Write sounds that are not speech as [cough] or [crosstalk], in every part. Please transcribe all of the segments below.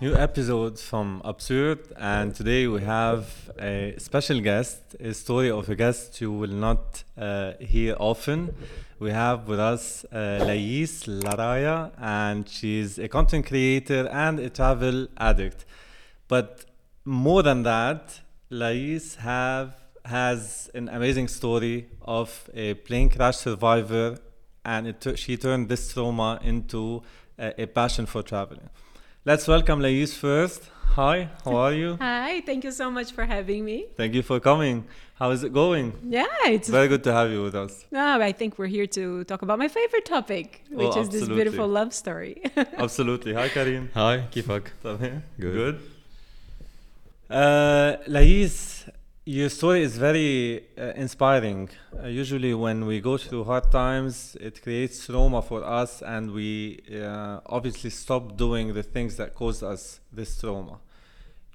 New episode from Absurd, and today we have a special guest, a story of a guest you will not uh, hear often. We have with us uh, Lais Laraya, and she's a content creator and a travel addict. But more than that, Lais have has an amazing story of a plane crash survivor, and she turned this trauma into a, a passion for traveling. Let's welcome Lais first. Hi, how are you? [laughs] Hi, thank you so much for having me. Thank you for coming. How is it going? Yeah, it's Very good to have you with us. no, I think we're here to talk about my favorite topic, Oh, which is this absolutely. beautiful love story. [laughs] Absolutely. Hi, Karim. Hi, كيفك؟ Good. Good. Good. Uh, Lais, your story is very uh, inspiring. Uh, usually, when we go through hard times, it creates trauma for us, and we uh, obviously stop doing the things that cause us this trauma.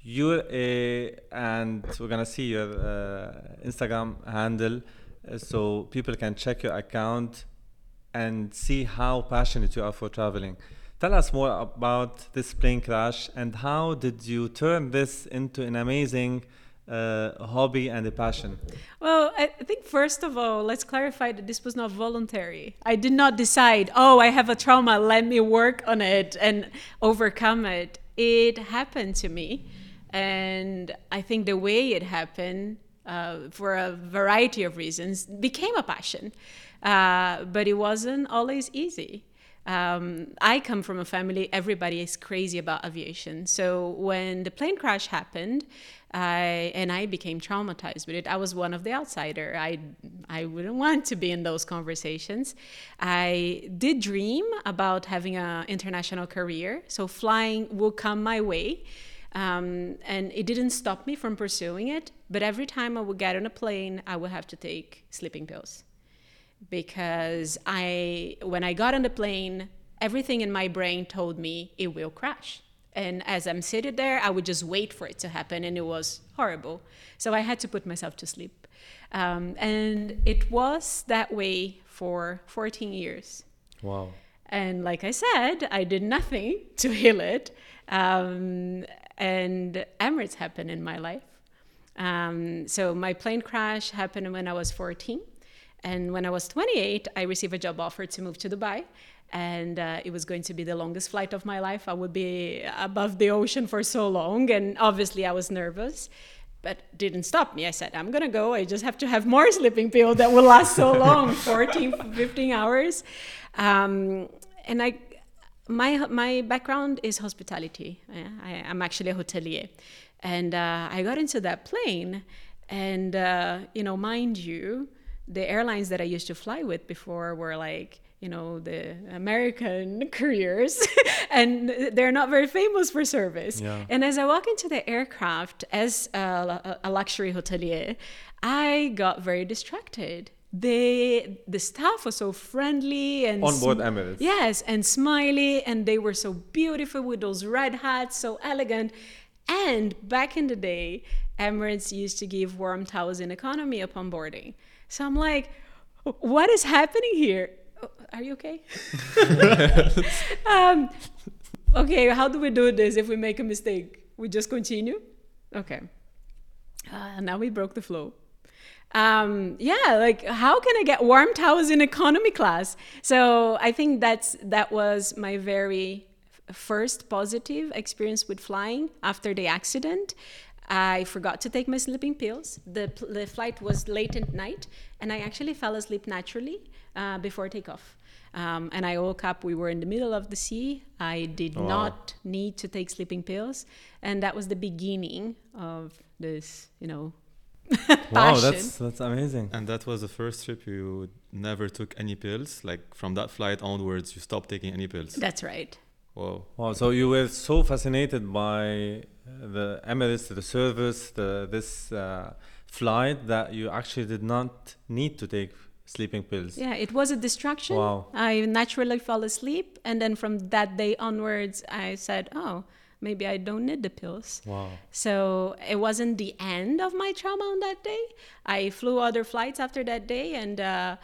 You're a, and we're gonna see your uh, Instagram handle, uh, so people can check your account and see how passionate you are for traveling. Tell us more about this plane crash and how did you turn this into an amazing uh, hobby and a passion? well, I think first of all, let's clarify that this was not voluntary. I did not decide, oh, I have a trauma, let me work on it and overcome it. It happened to me. And I think the way it happened, uh, for a variety of reasons, became a passion. Uh, but it wasn't always easy. Um, I come from a family, everybody is crazy about aviation. So when the plane crash happened, I, and I became traumatized with it, I was one of the outsider. I, I wouldn't want to be in those conversations. I did dream about having an international career, so flying will come my way. Um, and it didn't stop me from pursuing it, but every time I would get on a plane, I would have to take sleeping pills because I when I got on the plane, everything in my brain told me it will crash. And as I'm sitting there, I would just wait for it to happen, and it was horrible. So I had to put myself to sleep, um, and it was that way for 14 years. Wow. And like I said, I did nothing [laughs] to heal it. Um, and Emirates happened in my life. Um, so my plane crash happened when I was 14. And when I was 28, I received a job offer to move to Dubai. And uh, it was going to be the longest flight of my life. I would be above the ocean for so long. And obviously, I was nervous but didn't stop me. I said, I'm gonna go. I just have to have more sleeping pill that will last so long [laughs] 14, 15 hours. Um, and I, my, my background is hospitality. I, I, I'm actually a hotelier. And uh, I got into that plane, and, uh, you know, mind you, the airlines that I used to fly with before were like, you know, the American [laughs] couriers, [laughs] and they're not very famous for service. Yeah. And as I walk into the aircraft as a, a luxury hotelier, I got very distracted. They, the staff was so friendly and On board Emirates. Yes, and smiley, and they were so beautiful with those red hats, so elegant. And back in the day, Emirates used to give warm towels in economy upon boarding. So I'm like, what is happening here? Oh, Are you okay? [laughs] um, okay, how do we do this if we make a mistake? We just continue? Okay. Uh, now we broke the flow. Um, yeah, like how can I get warm towels in economy class? So I think that's that was my very first positive experience with flying after the accident. I forgot to take my sleeping pills. The, the flight was late at night, and I actually fell asleep naturally uh, before takeoff. Um, and I woke up, we were in the middle of the sea. I did Wow. not need to take sleeping pills. And that was the beginning of this, you know, [laughs] Wow, that's that's amazing. And that was the first trip you never took any pills. Like from that flight onwards, you stopped taking any pills. That's right. Whoa. Wow, so you were so fascinated by uh, the Emirates, the service, the this uh, flight that you actually did not need to take sleeping pills. Yeah, it was a distraction. Wow. I naturally fell asleep. And then from that day onwards, I said, oh, maybe I don't need the pills. Wow. So it wasn't the end of my trauma on that day. I flew other flights after that day and uh,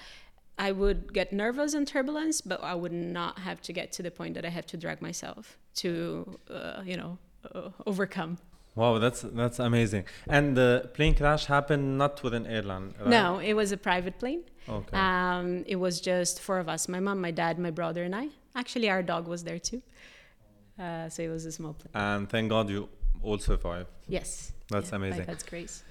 I would get nervous and turbulence, but I would not have to get to the point that I had to drag myself to, uh, you know, uh, overcome. Wow, that's that's amazing. And the plane crash happened not with an airline, right? No, it was a private plane. Okay. Um, it was just four of us my mom, my dad, my brother, and I. Actually, our dog was there too. Uh, so it was a small plane. and thank God you all survived. Yes. That's Yeah, amazing. God's grace.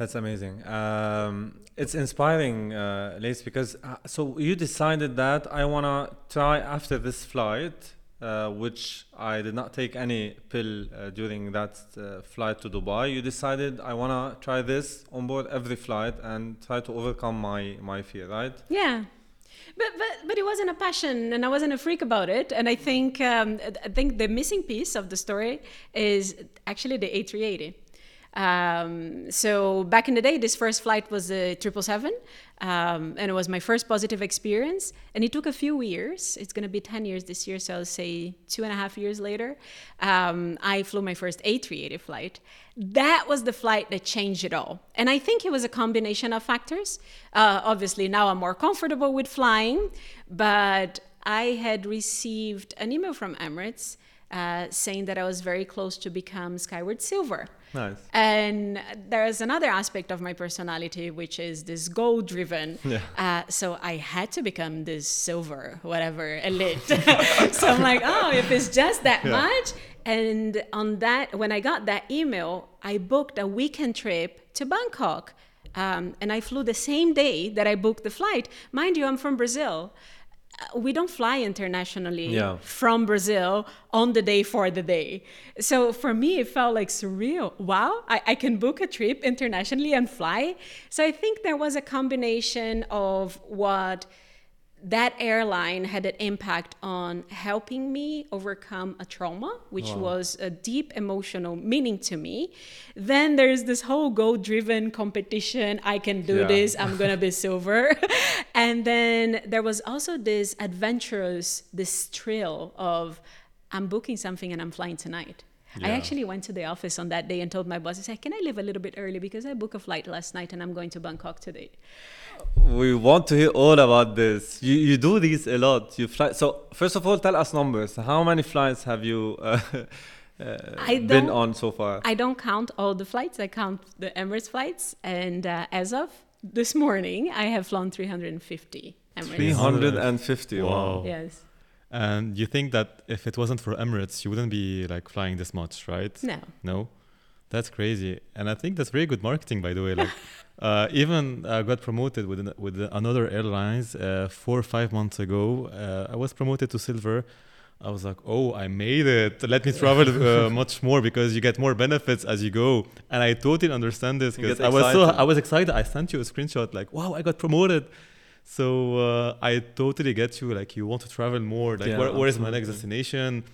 That's amazing. Um, it's inspiring, uh, Lais, because uh, so you decided that I wanna try after this flight, uh, which I did not take any pill uh, during that uh, flight to Dubai. You decided I wanna try this on board every flight and try to overcome my my fear, right? Yeah. But, but but it wasn't a passion, and I wasn't a freak about it. And I think um, I think the missing piece of the story is actually the A380. Um, so back in the day, this first flight was a triple seven, um, and it was my first positive experience. And it took a few years. It's going to be ten years this year, so I'll say two and a half years later. Um, I flew my first A380 flight. That was the flight that changed it all. And I think it was a combination of factors. Uh, obviously, now I'm more comfortable with flying, but I had received an email from Emirates uh, saying that I was very close to become Skyward Silver. Nice. And there's another aspect of my personality, which is this goal driven. Yeah. Uh, so I had to become this silver, whatever, elite. [laughs] so I'm like, oh, if it's just that Yeah. much. And on that, when I got that email, I booked a weekend trip to Bangkok. Um, and I flew the same day that I booked the flight. Mind you, I'm from Brazil. Uh, We don't fly internationally Yeah. from Brazil on the day for the day. So for me, it felt like surreal. Wow, I, I can book a trip internationally and fly. So I think there was a combination of what that airline had an impact on helping me overcome a trauma, which was a deep emotional meaning to me. Then there's this whole goal driven competition. I can do Yeah. this, I'm gonna be [laughs] silver. [laughs] and then there was also this adventurous, this thrill of I'm booking something and I'm flying tonight. I actually went to the office on that day and told my boss, I said, Can I leave a little bit early because I booked a flight last night and I'm going to Bangkok today. We want to hear all about this. You you do these a lot. You fly. So first of all, tell us numbers. How many flights have you uh, [laughs] uh, I been on so far? I don't count all the flights. I count the Emirates flights, and uh, as of this morning, I have flown 350 Emirates. Three hundred and fifty. Wow. Wow. Yes. And you think that if it wasn't for Emirates, you wouldn't be like flying this much, right? No. No, that's crazy, and I think that's very good marketing, by the way. Like, [laughs] uh, even uh, got promoted with an, with another airlines uh, four or five months ago. Uh, I was promoted to silver. I was like, oh, I made it. Let me travel uh, [laughs] much more because you get more benefits as you go. And I totally understand this because I was so. I was excited. I sent you a screenshot like, wow, I got promoted. So uh, I totally get you. Like you want to travel more. Like Yeah, where, where is my next destination?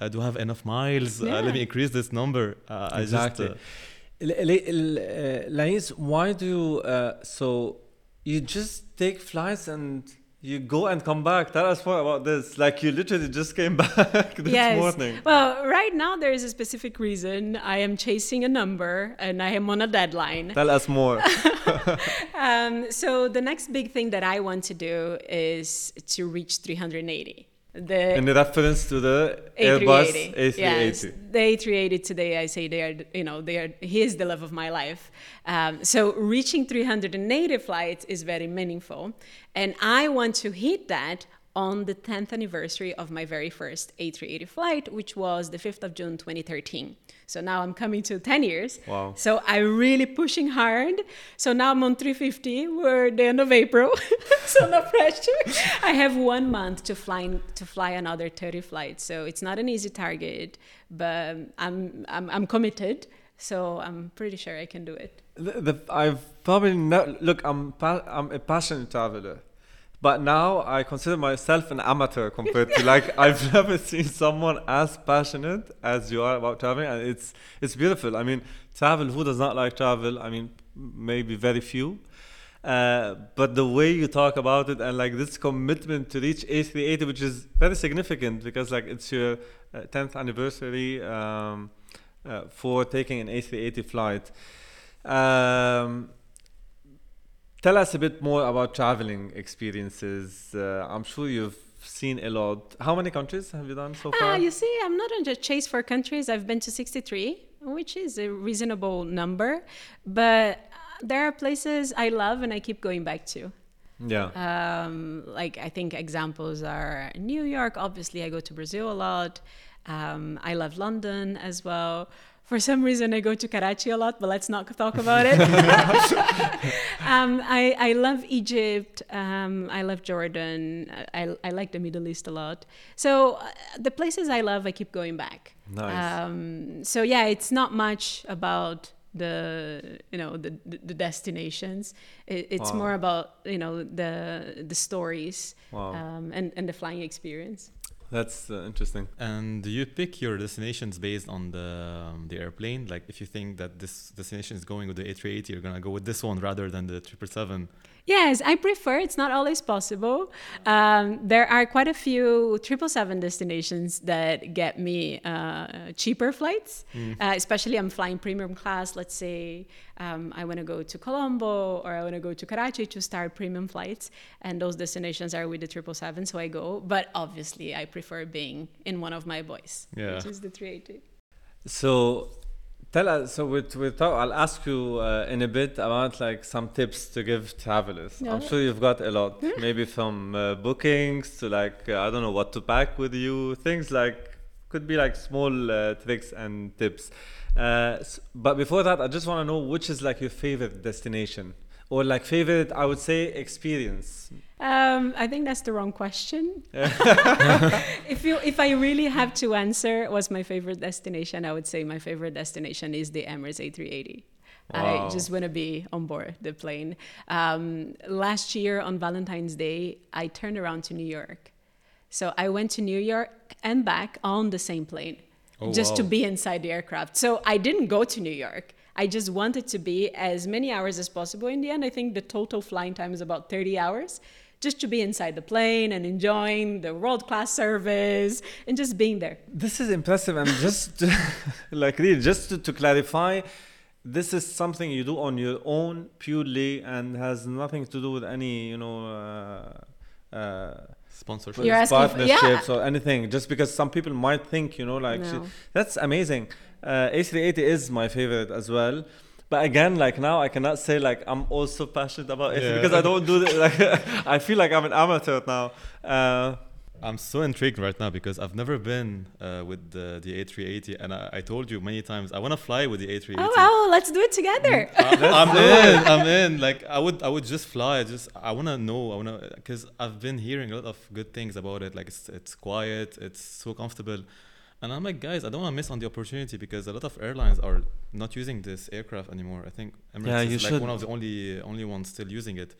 Uh, do I have enough miles? Uh, let me increase this number. Uh, I Exactly. just, uh, uh, Lais, why do you, uh, so you just take flights and you go and come back? Tell us more about this. Like you literally just came [laughs] back this yes. morning. Well, right now there is a specific reason. I am chasing a number, and I am on a deadline. Tell us more. [laughs] [laughs] Um, so the next big thing that I want to do is to reach 380. The In reference to the Airbus A380. Yes, the A380 today, I say they are, you know, they are. He is the love of my life. Um, so reaching 380 flights is very meaningful, and I want to hit that on the 10th anniversary of my very first A380 flight, which was the 5th of June 2013. So now I'm coming to 10 years. Wow. So I'm really pushing hard. So now I'm on 350. We're the end of April, [laughs] so no pressure. I have one month to fly to fly another 30 flights. So it's not an easy target, but I'm I'm, I'm committed. So I'm pretty sure I can do it. The, the, I've probably not look. I'm pa- I'm a passionate traveler, but now I consider myself an amateur compared to like [laughs] I've never seen someone as passionate as you are about traveling, and it's it's beautiful. I mean, travel. Who does not like travel? I mean, maybe very few. Uh, but the way you talk about it and like this commitment to reach A380, which is very significant because like it's your uh, 10th anniversary um, uh, for taking an A380 flight. Um, tell us a bit more about traveling experiences. Uh, I'm sure you've seen a lot. How many countries have you done so Ah, far? you see, I'm not on the chase for countries. I've been to 63, which is a reasonable number, but there are places I love and I keep going back to. yeah. Um, like I think examples are New York. Obviously, I go to Brazil a lot. Um, I love London as well. For some reason, I go to Karachi a lot, but let's not talk about it. [laughs] um, I, I love Egypt. Um, I love Jordan. I, I like the Middle East a lot. So uh, the places I love, I keep going back. Nice. Um, so yeah, it's not much about the you know the the, destinations. It, it's Wow. more about you know the the stories Wow. um, and and the flying experience. That's uh, interesting. And do you pick your destinations based on the um, the airplane? Like if you think that this destination is going with the A380, you're gonna go with this one rather than the 777. Yes, I prefer. It's not always possible. Um, there are quite a few triple seven destinations that get me uh, cheaper flights. Uh, especially, I'm flying premium class. Let's say um, I want to go to Colombo or I want to go to Karachi to start premium flights, and those destinations are with the triple seven, so I go. But obviously, I prefer being in one of my boys, Yeah. which is the 380. So tell us. So with with talk, I'll ask you uh, in a bit about like some tips to give travelers. I'm sure you've got a lot. [laughs] Maybe from uh, bookings to like uh, I don't know what to pack with you. Things like could be like small uh, tricks and tips. Uh, s- but before that, I just want to know which is like your favorite destination or like favorite. I would say experience. Um, I think that's the wrong question. [laughs] [laughs] if you, if I really have to answer, what's my favorite destination? I would say my favorite destination is the Emirates A380. Wow. I just want to be on board the plane. Um, last year on Valentine's Day, I turned around to New York. So I went to New York and back on the same plane, Oh, just to be inside the aircraft. So I didn't go to New York. I just wanted it to be as many hours as possible. In the end, I think the total flying time is about 30 hours, just to be inside the plane and enjoying the world class service and just being there. This is impressive. And just [laughs] like really, just to, to clarify, this is something you do on your own purely and has nothing to do with any, you know, uh, uh, Sponsorship. You're for- yeah. partnerships or anything. Just because some people might think, you know, like she- that's amazing. Uh, A380 is my favorite as well. But again, like now, I cannot say like I'm also passionate about it Yeah. because I don't do it. Like [laughs] I feel like I'm an amateur now. Uh, I'm so intrigued right now because I've never been uh, with the, the A380, and I, I told you many times I want to fly with the A380. Oh, wow, let's do it together. I, [laughs] I'm in. I'm in. Like I would, I would just fly. I just, I wanna know. I wanna, because I've been hearing a lot of good things about it. Like it's, it's quiet. It's so comfortable, and I'm like, guys, I don't wanna miss on the opportunity because a lot of airlines are not using this aircraft anymore. I think Emirates Yeah, is like should. one of the only, only ones still using it.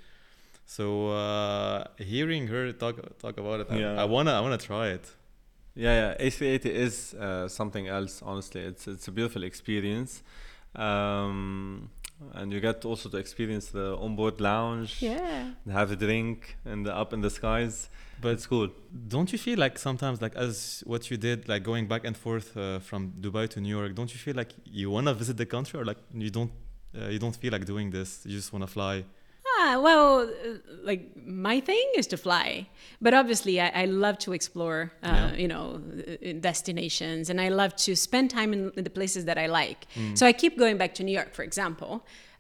So uh, hearing her talk, talk about it, I- I wanna, I wanna try it. Yeah, yeah. A380 is uh, something else. Honestly, it's it's a beautiful experience, um, and you get also to experience the onboard lounge. yeah. Have a drink and the up in the skies. But it's cool. Don't you feel like sometimes, like as what you did, like going back and forth uh, from Dubai to New York, don't you feel like you wanna visit the country, or like you don't, uh, you don't feel like doing this? You just wanna fly. Ah, well, uh, like my thing is to fly, but obviously I, I love to explore, uh, Yeah. you know, uh, destinations, and I love to spend time in, in the places that I like. Mm. So I keep going back to New York, for example.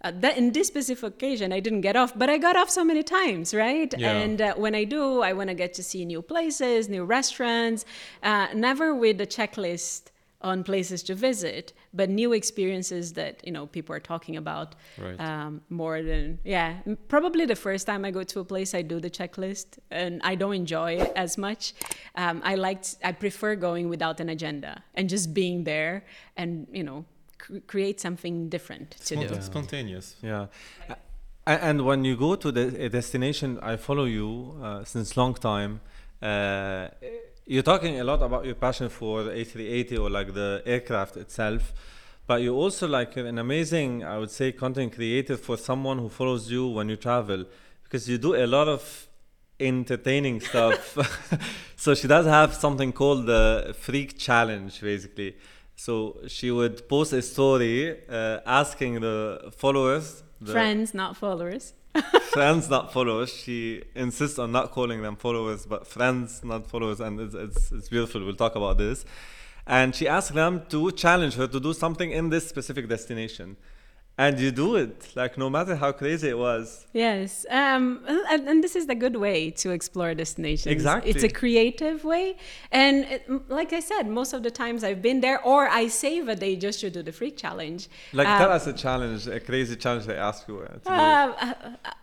Uh, that in this specific occasion, I didn't get off, but I got off so many times, right? Yeah. And uh, when I do, I want to get to see new places, new restaurants, uh, never with a checklist on places to visit, but new experiences that you know people are talking about Right. um, more than yeah. Probably the first time I go to a place, I do the checklist, and I don't enjoy it as much. Um, I liked, I prefer going without an agenda and just being there, and you know, cr- create something different to Spont- do. Spontaneous. Yeah. A- And when you go to the a destination, I follow you uh, since long time. Uh, you're talking a lot about your passion for the A380 or like the aircraft itself, but you're also like an amazing, I would say, content creator for someone who follows you when you travel, because you do a lot of entertaining [laughs] stuff. [laughs] so she does have something called the Freak Challenge, basically. So she would post a story uh, asking the followers, the Friends, not followers. [laughs] friends, not followers. She insists on not calling them followers, but friends, not followers, and it's, it's, it's beautiful. We'll talk about this. And she asked them to challenge her to do something in this specific destination. And you do it, like no matter how crazy it was. Yes, um, and, and this is the good way to explore destinations. Exactly. it's a creative way, and it, like I said, most of the times I've been there, or I save a day just to do the freak challenge. Like, Uh, tell us a challenge, a crazy challenge they asked you uh, to. Uh, I-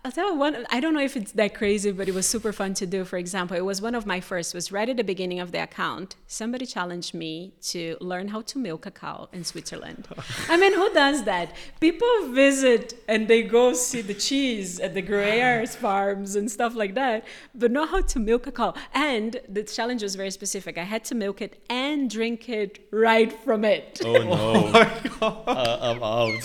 I'll tell you one. I don't know if it's that crazy, but it was super fun to do. For example, it was one of my first. Was right at the beginning of the account. Somebody challenged me to learn how to milk a cow in Switzerland. [laughs] I mean, who does that? People visit and they go see the cheese at the Gruyere's farms and stuff like that, but not how to milk a cow. And the challenge was very specific. I had to milk it and drink it right from it. Oh no, uh, [laughs] I'm out.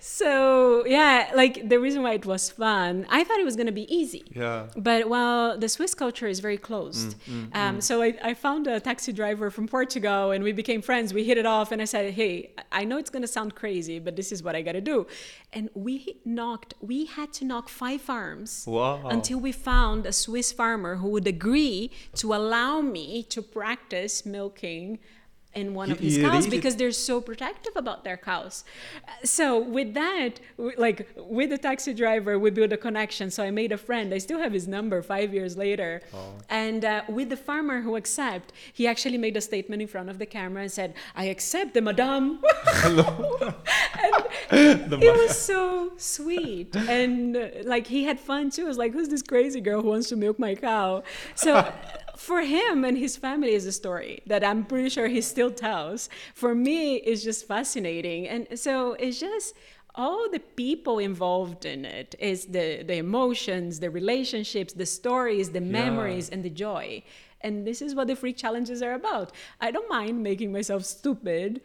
So yeah, like the reason why it was fun, I thought it was gonna be easy. Yeah. But well, the Swiss culture is very closed. Mm, mm, um, mm. So I, I found a taxi driver from Portugal, and we became friends. We hit it off, and I said, "Hey, I know it's gonna sound crazy, but this is what I gotta do." And we knocked. We had to knock five farms Wow. until we found a Swiss farmer who would agree to allow me to practice milking in one of his cows because they're so protective about their cows. So with that, like with the taxi driver, we built a connection. So I made a friend. I still have his number five years later. And uh, with the farmer who accept, he actually made a statement in front of the camera and said, "I accept the madame." [laughs] [laughs] and it was so sweet and uh, like he had fun too. It was like, who's this crazy girl who wants to milk my cow? So for him and his family is a story that I'm pretty sure he still tells. For me, it's just fascinating, and so it's just all the people involved in it is the the emotions, the relationships, the stories, the memories, and the joy. And this is what the freak challenges are about. I don't mind making myself stupid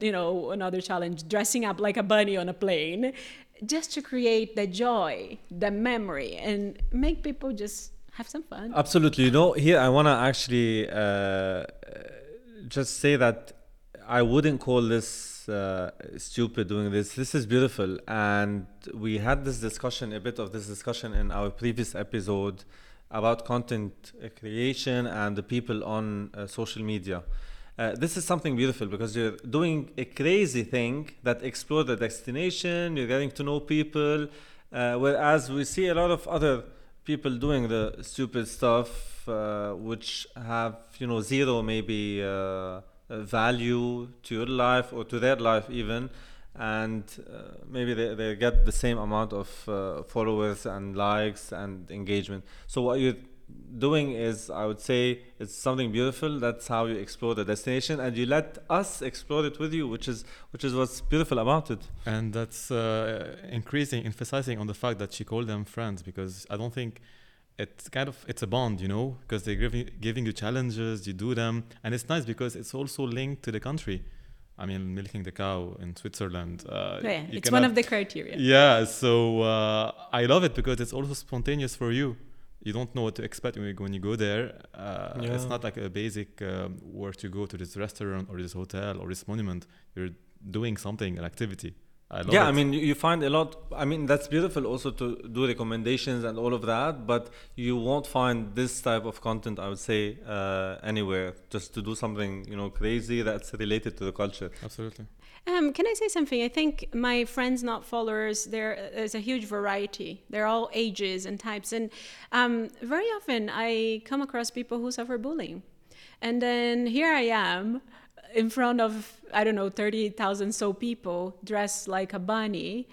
you know, another challenge, dressing up like a bunny on a plane, just to create the joy, the memory, and make people just have some fun. Absolutely. You know, here I want to actually uh, just say that I wouldn't call this uh, stupid doing this. This is beautiful. And we had this discussion, a bit of this discussion in our previous episode about content creation and the people on uh, social media. Uh, this is something beautiful because you're doing a crazy thing that explore the destination, you're getting to know people, uh, whereas we see a lot of other people doing the stupid stuff uh, which have you know zero maybe uh, value to your life or to their life even. And uh, maybe they, they get the same amount of uh, followers and likes and engagement. So what you're doing is i would say it's something beautiful. That's how you explore the destination. And you let us explore it with you which is which is what's beautiful about it. And that's uh, increasing emphasizing on the fact that she called them friends because i don't think it's kind of it's a bond you know because they're giving, giving you challenges you do them. And it's nice because it's also linked to the country. I mean milking the cow in switzerland uh, yeah, you it's one of the criteria. yeah so uh, i love it because it's also spontaneous for you you don't know what to expect when you, when you go there. Uh, it's not like a basic um, where to go to this restaurant or this hotel or this monument. You're doing something an activity I love yeah it. i mean you- you find a lot i mean that's beautiful also to do recommendations and all of that but you won't find this type of content i would say uh, anywhere just to do something you know crazy that's related to the culture absolutely Um, can I say something? I think my friends, not followers, there is a huge variety. They're all ages and types, and um, very often I come across people who suffer bullying, and then here I am in front of I don't know thirty thousand so people dressed like a bunny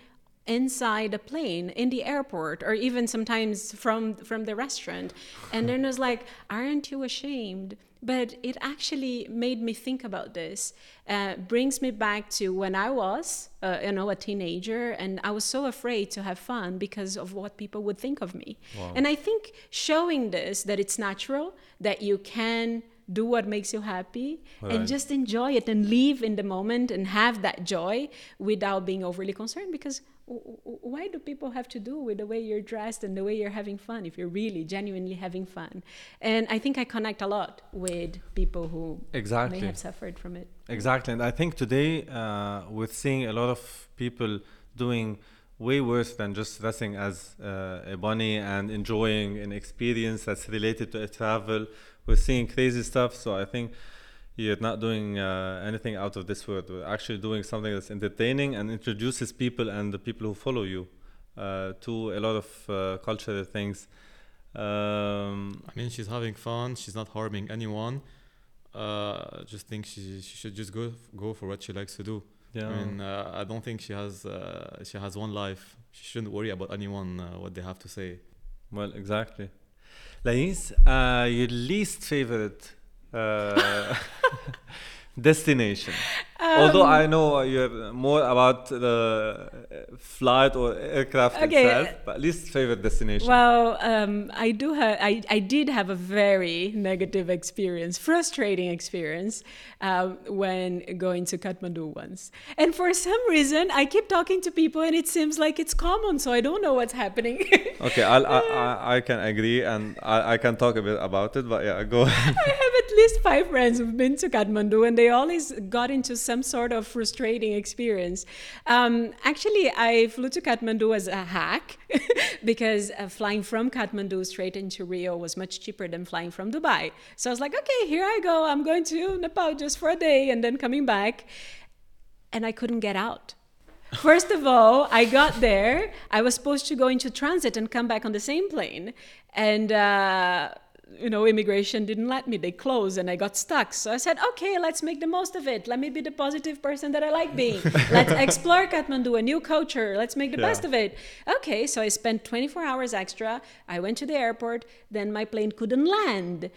inside a plane in the airport or even sometimes from from the restaurant. And then it's like aren't you ashamed? But it actually made me think about this uh, brings me back to when i was uh, you know a teenager and i was so afraid to have fun because of what people would think of me. And i think showing this that it's natural that you can do what makes you happy Right. and just enjoy it and live in the moment and have that joy without being overly concerned because why do people have to do with the way you're dressed and the way you're having fun if you're really genuinely having fun and i think i connect a lot with people who Exactly. may have suffered from it Exactly, and I think today, uh, with seeing a lot of people doing way worse than just dressing as uh, a bunny and enjoying an experience that's related to a travel. We're seeing crazy stuff, so I think you're not doing uh, anything out of this world. We're actually doing something that's entertaining and introduces people and the people who follow you uh, to a lot of uh, cultural things. Um, I mean, she's having fun. She's not harming anyone. Uh, just think she she should just go go for what she likes to do. yeah. I mean, uh, I don't think she has uh, she has one life. She shouldn't worry about anyone uh, what they have to say. Well, exactly. Lais, uh, your least favorite uh, [laughs] destination? Although Um, I know you have more about the uh, flight or aircraft Okay, itself, uh, but least favorite destination. Well, um, I do have. I, I did have a very negative experience, frustrating experience, um, when going to Kathmandu once. And for some reason, I keep talking to people, and it seems like it's common. So I don't know what's happening. [laughs] okay, I'll, I, I, I can agree and I, I can talk a bit about it, but yeah, go. [laughs] I have at least five friends who've been to Kathmandu, and they always got into some sort of frustrating experience. Um, actually, I flew to Kathmandu as a hack [laughs] because uh, flying from Kathmandu straight into Rio was much cheaper than flying from Dubai. So I was like, okay, here I go. I'm going to Nepal just for a day and then coming back. And I couldn't get out. First of all, I got there. I was supposed to go into transit and come back on the same plane. And, uh, you know, immigration didn't let me. They closed and I got stuck. So I said, okay, let's make the most of it. Let me be the positive person that I like being. [laughs] let's explore Kathmandu, a new culture. Let's make the Yeah. best of it. Okay, so I spent 24 hours extra. I went to the airport. Then my plane couldn't land.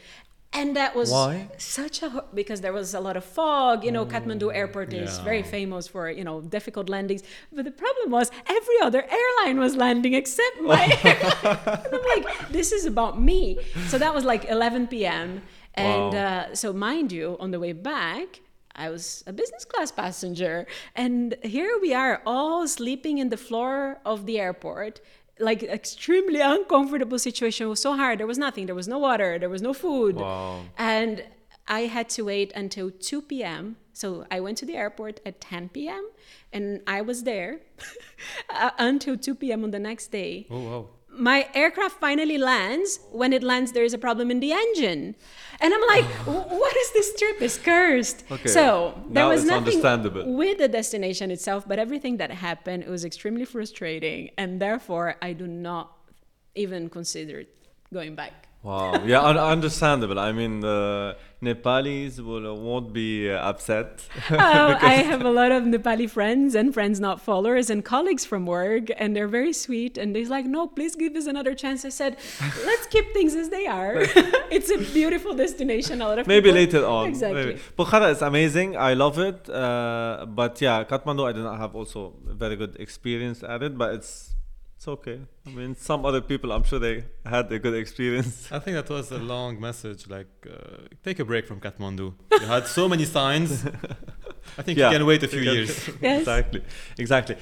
And that was Why? such a because there was a lot of fog. You know, Kathmandu airport is very famous for you know difficult landings. But the problem was every other airline was landing except my. [laughs] and I'm like, this is about me. So that was like 11 p.m. And Wow. uh, so, mind you, on the way back. I was a business class passenger, and here we are, all sleeping in the floor of the airport, like extremely uncomfortable situation. It was so hard. There was nothing. There was no water. There was no food. Wow. And I had to wait until 2 p.m. So I went to the airport at 10 p.m. and I was there [laughs] until 2 p.m. on the next day. Oh wow. My aircraft finally lands. When it lands, there is a problem in the engine. And I'm like, what is this trip? It's cursed. Okay, So there now was nothing understandable. with the destination itself, but everything that happened, it was extremely frustrating. And therefore, I do not even consider going back. Wow. Yeah, un- understandable. I mean, the Nepalis will, won't be uh, upset. [laughs] Oh, [laughs] I have a lot of Nepali friends and friends not followers and colleagues from work, and they're very sweet. And they're like, "No, please give us another chance." I said, "Let's keep things as they are. [laughs] it's a beautiful destination. A lot of Maybe people- later on. Exactly. Maybe. Pokhara is amazing. I love it. Uh, but yeah, Kathmandu, I did not have also a very good experience at it, but it's it's okay. I mean, some other people, I'm sure they had a good experience. I think that was a long message. Like, uh, take a break from Kathmandu. You had so many signs. I think Yeah. you can wait a few years. [laughs] Yes. exactly. Exactly.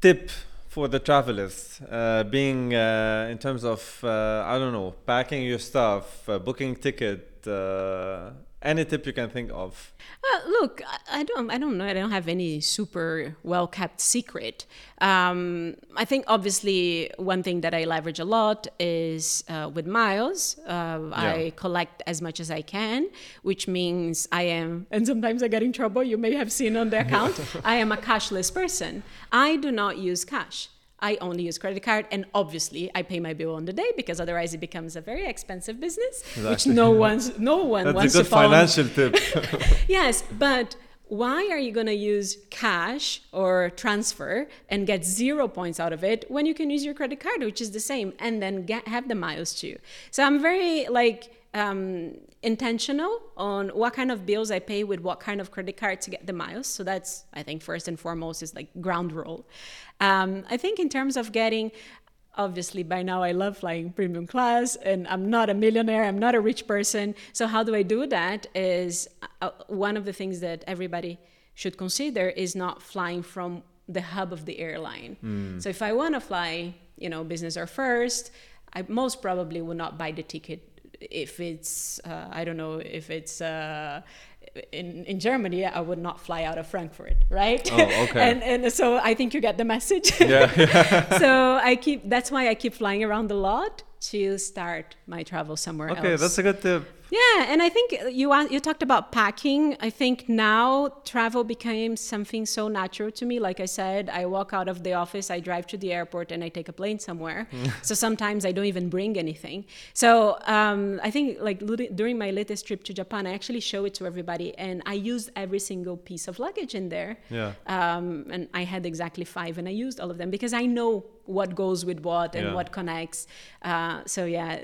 Tip for the travelers, uh, being uh, in terms of uh, I don't know, packing your stuff, uh, booking ticket, uh, any tip you can think of. Uh, look, I- I don't, I don't know. I don't have any super well kept secret. Um, I think obviously one thing that I leverage a lot is uh, with miles. Uh, I collect as much as I can, which means I am, and sometimes I get in trouble. You may have seen on the account. [laughs] I am a cashless person. I do not use cash. I only use credit card, and obviously I pay my bill on the day because otherwise it becomes a very expensive business, which no one's, no one That's wants a good to financial tip. [laughs] Yes, but why are you going to use cash or transfer and get zero points out of it when you can use your credit card, which is the same, and then get have the miles too? So I'm very like um, intentional on what kind of bills I pay with what kind of credit card to get the miles. So that's I think first and foremost is like ground rule. Um, I think in terms of getting obviously by now I love flying premium class and I'm not a millionaire, I'm not a rich person. So how do I do that is uh, one of the things that everybody should consider is not flying from the hub of the airline. So if I want to fly, you know, business or first, I most probably will not buy the ticket if it's uh, I don't know if it's uh, in, in Germany, I would not fly out of Frankfurt, right? Oh, okay. [laughs] and and so I think you get the message. Yeah, [laughs] [laughs] so I keep that's why I keep flying around a lot to start my travel somewhere Okay, else. Okay, that's a good tip. Yeah, and I think you you talked about packing. I think now travel became something so natural to me. Like I said, I walk out of the office, I drive to the airport, and I take a plane somewhere. [laughs] so sometimes I don't even bring anything. So um, I think like during my latest trip to Japan, I actually show it to everybody, and I used every single piece of luggage in there. Yeah. Um, and I had exactly five, and I used all of them because I know what goes with what and Yeah. what connects. Uh, so yeah,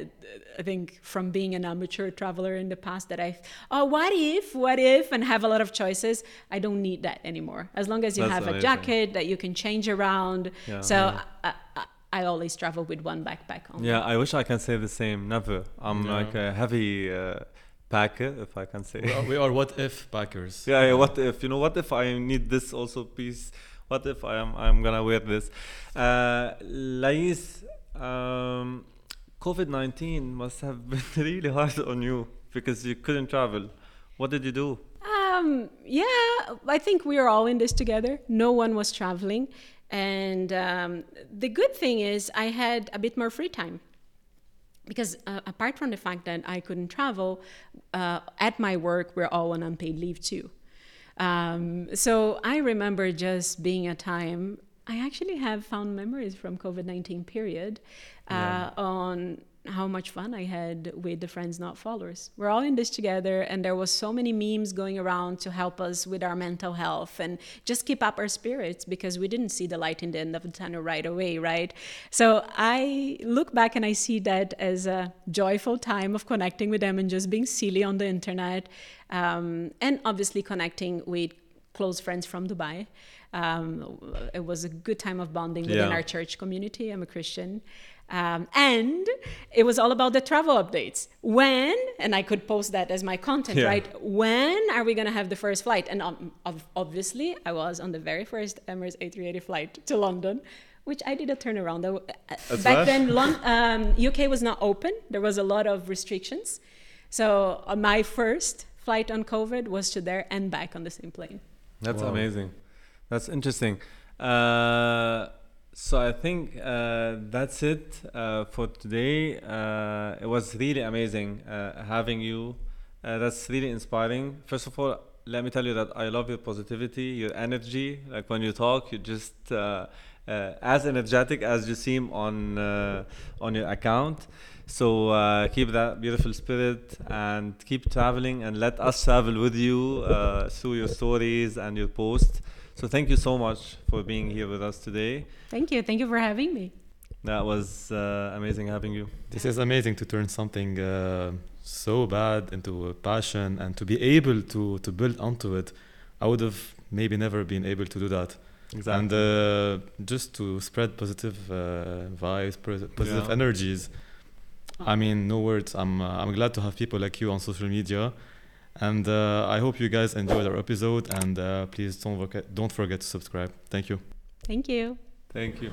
I think from being an amateur traveler in the past that I, oh, what if, what if, and have a lot of choices. I don't need that anymore. As long as you That's have a jacket that you can change around. Yeah, so yeah. I, I, I always travel with one backpack on. Yeah, I wish I can say the same. Never. I'm No. like a heavy uh, packer, if I can say. We are, we are what if packers. yeah, yeah. What if you know? What if I need this also piece? What if I am I'm gonna wear this? Uh, Lais, um, COVID nineteen must have [laughs] been really hard on you because you couldn't travel. What did you do? Um, yeah, I think we are all in this together. No one was traveling. And um, the good thing is, I had a bit more free time. Because uh, apart from the fact that I couldn't travel, uh, at my work, we're all on unpaid leave too. Um, so I remember just being a time, I actually have found memories from COVID 19 period uh, on how much fun I had with the Friends Not Followers. We're all in this together, and there was so many memes going around to help us with our mental health and just keep up our spirits because we didn't see the light in the end of the tunnel right away, right? So I look back and I see that as a joyful time of connecting with them and just being silly on the internet, um, and obviously connecting with close friends from Dubai. Um, it was a good time of bonding within Yeah. our church community. I'm a Christian. Um, and it was all about the travel updates. When, and I could post that as my content, Yeah. right? When are we going to have the first flight? And um, obviously, I was on the very first Emirates A380 flight to London, which I did a turnaround. Uh, As Back then, Lon- um, UK was not open, there was a lot of restrictions. So, uh, my first flight on COVID was to there and back on the same plane. That's amazing. That's interesting. Uh, so I think uh, that's it uh, for today. Uh, it was really amazing uh, having you. Uh, that's really inspiring. First of all, let me tell you that I love your positivity, your energy. Like when you talk, you're just uh, uh, as energetic as you seem on uh, on your account. So uh, keep that beautiful spirit and keep traveling and let us travel with you uh, through your stories and your posts. So thank you so much for being here with us today. Thank you. Thank you for having me. That was uh, amazing having you. This is amazing to turn something uh, so bad into a passion and to be able to, to build onto it. I would have maybe never been able to do that. Exactly. And uh, just to spread positive uh, vibes, positive Yeah. energies. I mean, no words. I'm uh, I'm glad to have people like you on social media, and uh, I hope you guys enjoyed our episode. And uh, please don't forget don't forget to subscribe. Thank you. Thank you. Thank you.